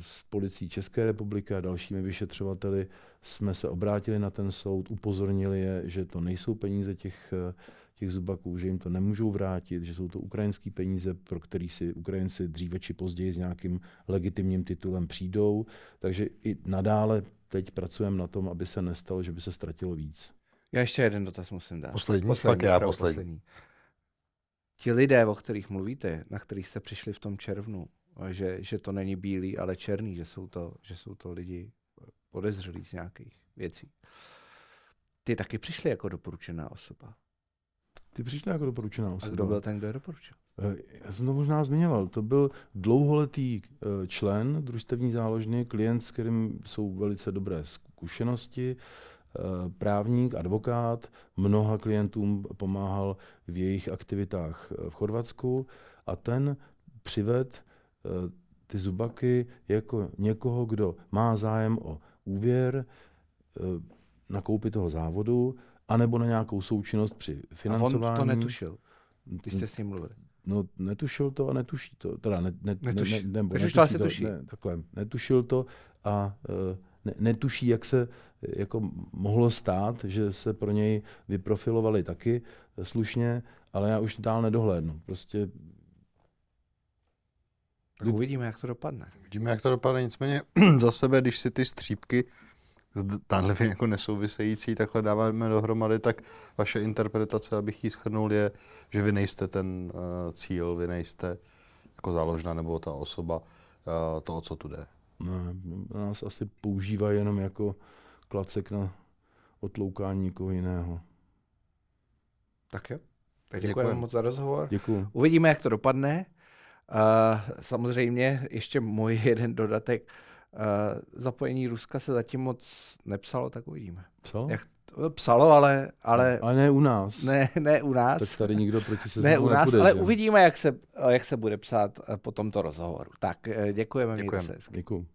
s policií České republiky a dalšími vyšetřovateli jsme se obrátili na ten soud, upozornili je, že to nejsou peníze těch, těch zubaků, že jim to nemůžou vrátit, že jsou to ukrajinské peníze, pro který si Ukrajinci dříve či později s nějakým legitimním titulem přijdou. Takže i nadále teď pracujeme na tom, aby se nestalo, že by se ztratilo víc. Já ještě jeden dotaz musím dát. Poslední, poslední pak já poslední. poslední. Ti lidé, o kterých mluvíte, na kterých jste přišli v tom červnu, že, že to není bílý, ale černý, že jsou to, že jsou to lidi podezřelí z nějakých věcí. Ty taky přišli jako doporučená osoba. Ty přišli jako doporučená osoba. A kdo byl ten, kdo je doporučil? Eh, já jsem to možná zmiňoval. To byl dlouholetý eh, člen družstevní záložny, klient, s kterým jsou velice dobré zkušenosti, eh, právník, advokát, mnoha klientům pomáhal v jejich aktivitách v Chorvatsku a ten přived ty zubaky jako někoho, kdo má zájem o úvěr, na koupi toho závodu, anebo na nějakou součinnost při financování. A on to netušil, když jste s ním mluvili. No, netušil to a netuší to. Teda ne, ne, Netuš. ne, ne, nebo netuší to, tuší. Ne, takhle, netušil to a uh, ne, netuší, jak se jako mohlo stát, že se pro něj vyprofilovali taky slušně, ale já už dál nedohlédnu. Prostě Tak uvidíme, jak to dopadne. Vidíme, jak to dopadne. Nicméně za sebe, když si ty střípky tahle jako nesouvisející takhle dáváme dohromady, tak vaše interpretace, abych ji schrnul, je, že vy nejste ten uh, cíl, vy nejste jako záložna nebo ta osoba uh, toho, co tu jde. Ne, nás asi používají jenom jako klacek na otloukání někoho jiného. Tak jo. Tak děkujeme moc za rozhovor. Děkuji. Uvidíme, jak to dopadne. Uh, samozřejmě ještě můj jeden dodatek. Uh, zapojení Ruska se zatím moc nepsalo, tak uvidíme. Co? Jak to, psalo, ale, ale... Ale ne u nás. Ne, ne u nás. Tak tady nikdo proti se Ne u nás, nepůjde, ale že? uvidíme, jak se, jak se bude psát po tomto rozhovoru. Tak děkujeme. Děkujeme. Děkuji.